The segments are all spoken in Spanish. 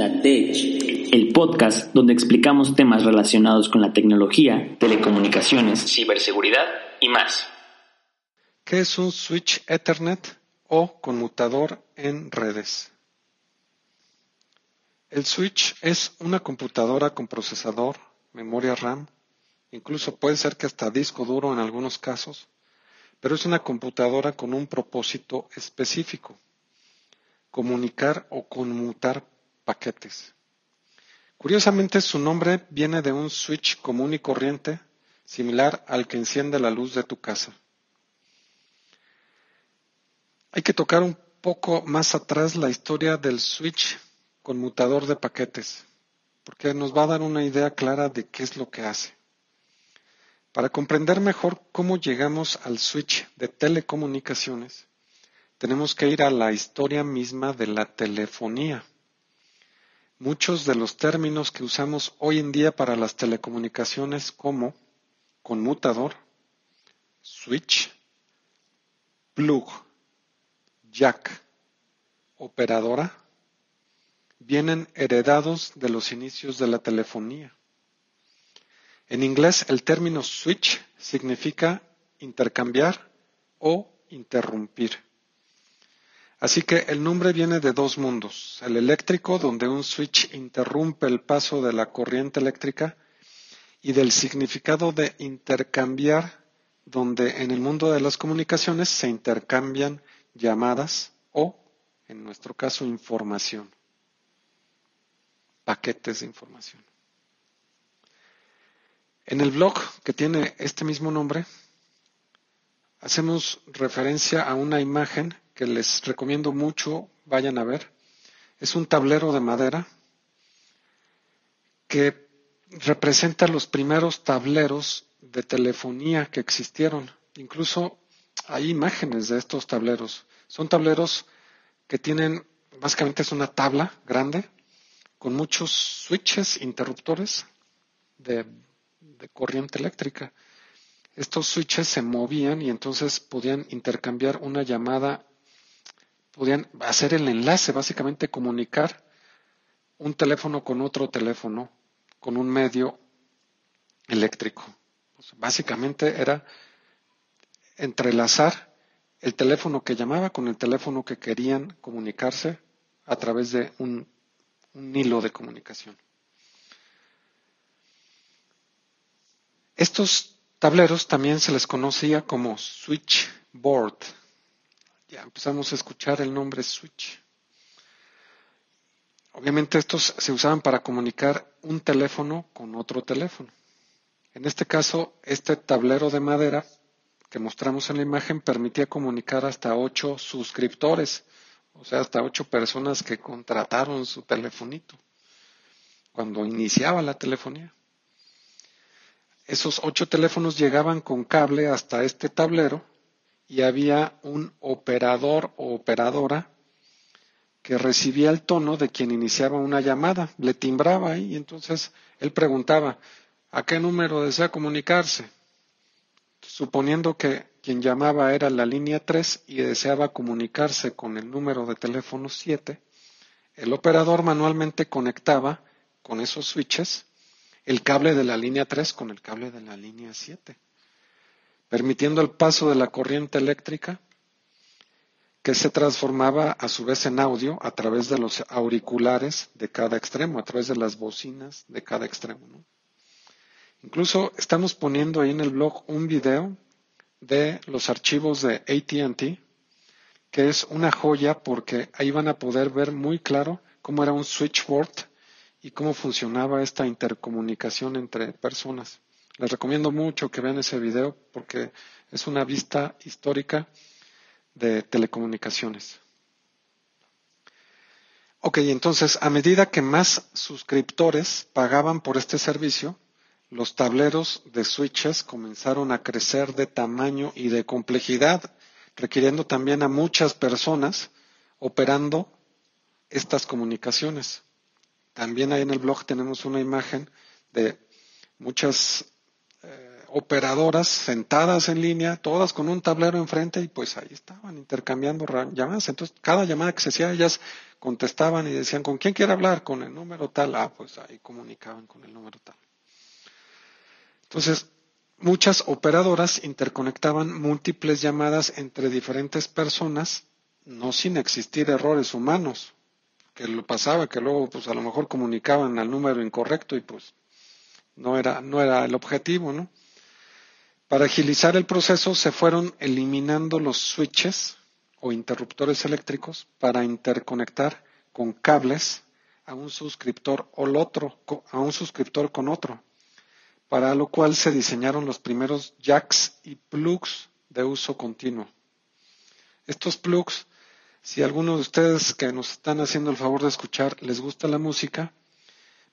El podcast donde explicamos temas relacionados con la tecnología, telecomunicaciones, ciberseguridad y más. ¿Qué es un switch Ethernet o conmutador en redes? El switch es una computadora con procesador, memoria RAM, incluso puede ser que hasta disco duro en algunos casos, pero es una computadora con un propósito específico, comunicar o conmutar paquetes. Curiosamente su nombre viene de un switch común y corriente, similar al que enciende la luz de tu casa. Hay que tocar un poco más atrás la historia del switch conmutador de paquetes, porque nos va a dar una idea clara de qué es lo que hace. Para comprender mejor cómo llegamos al switch de telecomunicaciones, tenemos que ir a la historia misma de la telefonía. Muchos de los términos que usamos hoy en día para las telecomunicaciones como conmutador, switch, plug, jack, operadora, vienen heredados de los inicios de la telefonía. En inglés el término switch significa intercambiar o interrumpir. Así que el nombre viene de dos mundos, el eléctrico, donde un switch interrumpe el paso de la corriente eléctrica, y del significado de intercambiar, donde en el mundo de las comunicaciones se intercambian llamadas o, en nuestro caso, información, paquetes de información. En el blog que tiene este mismo nombre, hacemos referencia a una imagen que les recomiendo mucho vayan a ver. Es un tablero de madera que representa los primeros tableros de telefonía que existieron. Incluso hay imágenes de estos tableros. Son tableros que tienen, básicamente es una tabla grande con muchos switches, interruptores de corriente eléctrica. Estos switches se movían y entonces podían intercambiar una llamada, podían hacer el enlace, básicamente comunicar un teléfono con otro teléfono, con un medio eléctrico. básicamente era entrelazar el teléfono que llamaba con el teléfono que querían comunicarse a través de un, un hilo de comunicación. Estos tableros también se les conocía como switchboard. Ya empezamos a escuchar el nombre switch. Obviamente estos se usaban para comunicar un teléfono con otro teléfono. En este caso, este tablero de madera que mostramos en la imagen permitía comunicar hasta ocho suscriptores, o sea, hasta ocho personas que contrataron su telefonito cuando iniciaba la telefonía. Esos ocho teléfonos llegaban con cable hasta este tablero y había un operador o operadora que recibía el tono de quien iniciaba una llamada, le timbraba y entonces él preguntaba, ¿a qué número desea comunicarse? Suponiendo que quien llamaba era la línea 3 y deseaba comunicarse con el número de teléfono 7, el operador manualmente conectaba con esos switches el cable de la línea 3 con el cable de la línea 7, permitiendo el paso de la corriente eléctrica que se transformaba a su vez en audio a través de los auriculares de cada extremo, a través de las bocinas de cada extremo. Incluso estamos poniendo ahí en el blog un video de los archivos de ATT, que es una joya porque ahí van a poder ver muy claro cómo era un switchboard y cómo funcionaba esta intercomunicación entre personas. Les recomiendo mucho que vean ese video porque es una vista histórica de telecomunicaciones. Ok, entonces a medida que más suscriptores pagaban por este servicio, los tableros de switches comenzaron a crecer de tamaño y de complejidad, requiriendo también a muchas personas operando estas comunicaciones. También ahí en el blog tenemos una imagen de muchas operadoras sentadas en línea, todas con un tablero enfrente y pues ahí estaban intercambiando llamadas. Entonces, cada llamada que se hacía, ellas contestaban y decían, ¿con quién quiere hablar? Con el número tal. Ah, pues ahí comunicaban con el número tal. Entonces, muchas operadoras interconectaban múltiples llamadas entre diferentes personas, no sin existir errores humanos, que lo pasaba, que luego pues a lo mejor comunicaban al número incorrecto y pues no era, no era el objetivo, ¿no? Para agilizar el proceso se fueron eliminando los switches o interruptores eléctricos para interconectar con cables a un suscriptor o otro, a un suscriptor con otro, para lo cual se diseñaron los primeros jacks y plugs de uso continuo. Estos plugs, si alguno de ustedes que nos están haciendo el favor de escuchar les gusta la música,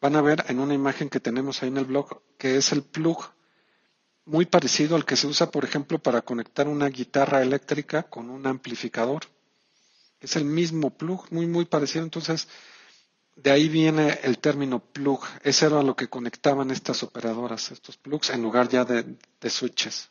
van a ver en una imagen que tenemos ahí en el blog que es el plug muy parecido al que se usa, por ejemplo, para conectar una guitarra eléctrica con un amplificador. Es el mismo plug, muy, muy parecido. Entonces, de ahí viene el término plug. Ese era lo que conectaban estas operadoras, estos plugs, en lugar ya de, switches.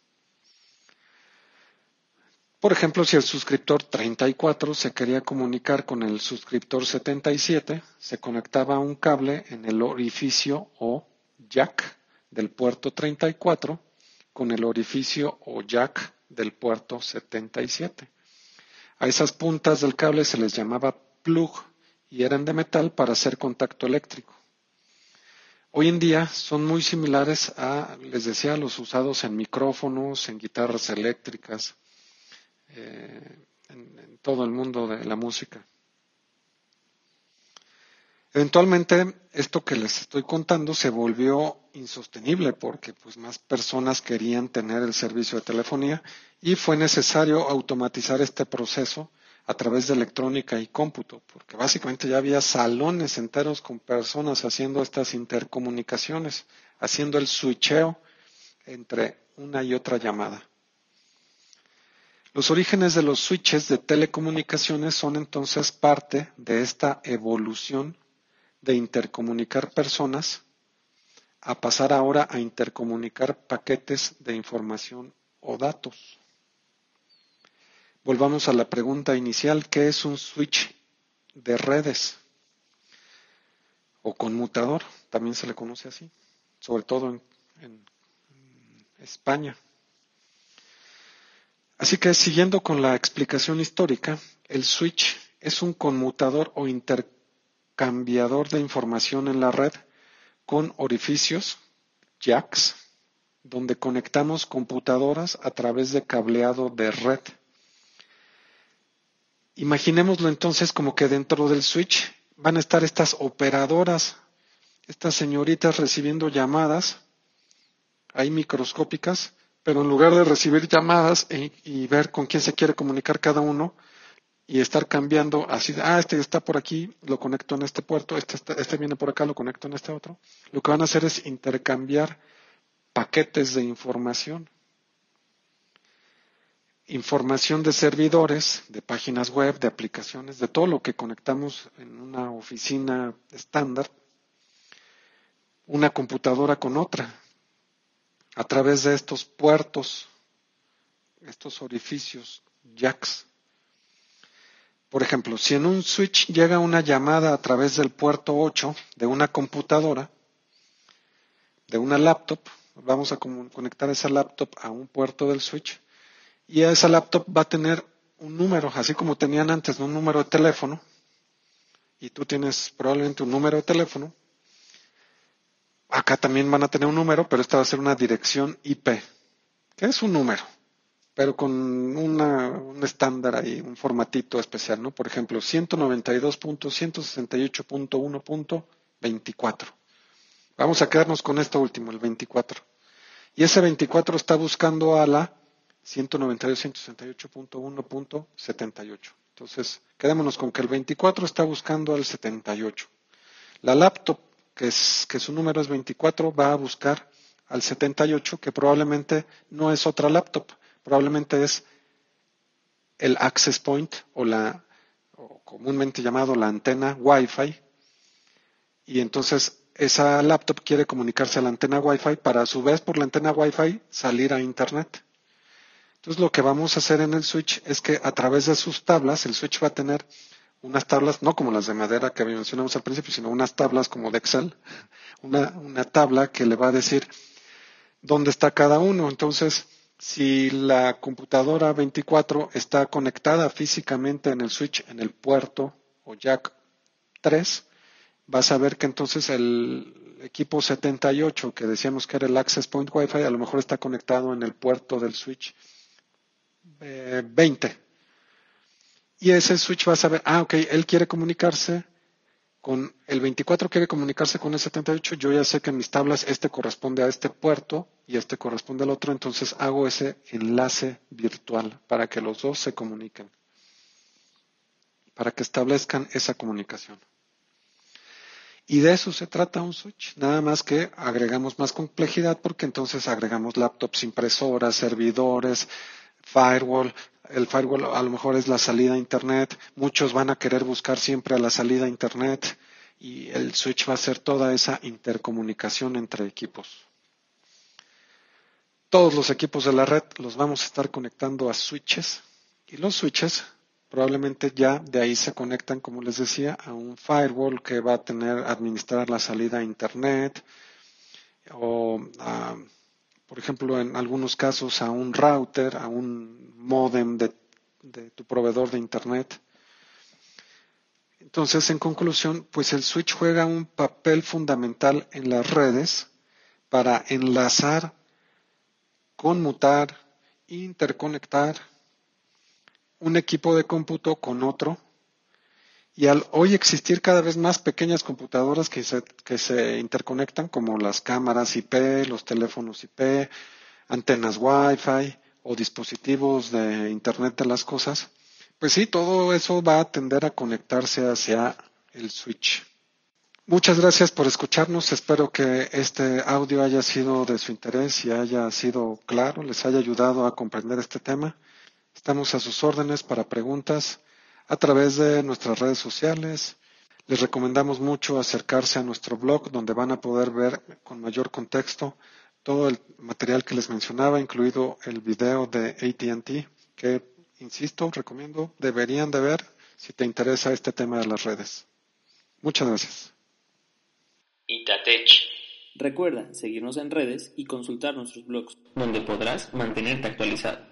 Por ejemplo, si el suscriptor 34 se quería comunicar con el suscriptor 77, se conectaba un cable en el orificio o jack del puerto 34 con el orificio o jack del puerto 77. A esas puntas del cable se les llamaba plug y eran de metal para hacer contacto eléctrico. Hoy en día son muy similares a, les decía, los usados en micrófonos, en guitarras eléctricas, eh, en todo el mundo de la música. Eventualmente, esto que les estoy contando se volvió insostenible porque pues, más personas querían tener el servicio de telefonía y fue necesario automatizar este proceso a través de electrónica y cómputo, porque básicamente ya había salones enteros con personas haciendo estas intercomunicaciones, haciendo el switcheo entre una y otra llamada. Los orígenes de los switches de telecomunicaciones son entonces parte de esta evolución de intercomunicar personas a pasar ahora a intercomunicar paquetes de información o datos. Volvamos a la pregunta inicial, ¿qué es un switch de redes? O conmutador, también se le conoce así, sobre todo en, España. Así que siguiendo con la explicación histórica, el switch es un conmutador o intercomunicador cambiador de información en la red con orificios, jacks, donde conectamos computadoras a través de cableado de red. Imaginémoslo entonces como que dentro del switch van a estar estas operadoras, estas señoritas recibiendo llamadas, ahí microscópicas, pero en lugar de recibir llamadas y, y ver con quién se quiere comunicar cada uno, y estar cambiando así, ah, este está por aquí, lo conecto en este puerto, este, este viene por acá, lo conecto en este otro. Lo que van a hacer es intercambiar paquetes de información. Información de servidores, de páginas web, de aplicaciones, de todo lo que conectamos en una oficina estándar, una computadora con otra, a través de estos puertos, estos orificios, jacks por ejemplo, si en un switch llega una llamada a través del puerto 8 de una computadora, de una laptop, vamos a conectar esa laptop a un puerto del switch y esa laptop va a tener un número, así como tenían antes un número de teléfono, y tú tienes probablemente un número de teléfono. Acá también van a tener un número, pero esta va a ser una dirección IP. ¿Qué es un número? Pero con un estándar ahí, un formatito especial, ¿no? Por ejemplo, 192.168.1.24. Vamos a quedarnos con esto último, el 24. Y ese 24 está buscando a la 192.168.1.78. Entonces, quedémonos con que el 24 está buscando al 78. La laptop, que, es, que su número es 24, va a buscar al 78, que probablemente no es otra laptop, probablemente es el access point o la comúnmente llamado la antena Wi-Fi y entonces esa laptop quiere comunicarse a la antena Wi-Fi para a su vez por la antena Wi-Fi salir a Internet. Entonces lo que vamos a hacer en el switch es que a través de sus tablas, el switch va a tener unas tablas, no como las de madera que mencionamos al principio, sino unas tablas como de Excel, una, una tabla que le va a decir dónde está cada uno. Entonces, si la computadora 24 está conectada físicamente en el switch, en el puerto o jack 3, vas a ver que entonces el equipo 78, que decíamos que era el access point Wi-Fi, a lo mejor está conectado en el puerto del switch 20. Eh, y ese switch va a saber, ah, ok, él quiere comunicarse con el 24 quiere comunicarse con el 78, yo ya sé que en mis tablas este corresponde a este puerto y este corresponde al otro, entonces hago ese enlace virtual para que los dos se comuniquen, para que establezcan esa comunicación. Y de eso se trata un switch, nada más que agregamos más complejidad porque entonces agregamos laptops, impresoras, servidores, firewall. El firewall a lo mejor es la salida a Internet. Muchos van a querer buscar siempre a la salida a Internet y el switch va a ser toda esa intercomunicación entre equipos. Todos los equipos de la red los vamos a estar conectando a switches y los switches probablemente ya de ahí se conectan, como les decía, a un firewall que va a tener administrar la salida a Internet o a, por ejemplo, en algunos casos a un router, a un modem de, tu proveedor de Internet. Entonces, en conclusión, pues el switch juega un papel fundamental en las redes para enlazar, conmutar, interconectar un equipo de cómputo con otro y al hoy existir cada vez más pequeñas computadoras que se, que se interconectan como las cámaras IP, los teléfonos IP, antenas Wi-Fi o dispositivos de Internet de las cosas, pues sí, todo eso va a tender a conectarse hacia el switch. Muchas gracias por escucharnos. Espero que este audio haya sido de su interés y haya sido claro, les haya ayudado a comprender este tema. Estamos a sus órdenes para preguntas a través de nuestras redes sociales. Les recomendamos mucho acercarse a nuestro blog donde van a poder ver con mayor contexto todo el material que les mencionaba, incluido el video de ATT, que, insisto, recomiendo, deberían de ver si te interesa este tema de las redes. Muchas gracias. Itatech. Recuerda seguirnos en redes y consultar nuestros blogs, donde podrás mantenerte actualizado.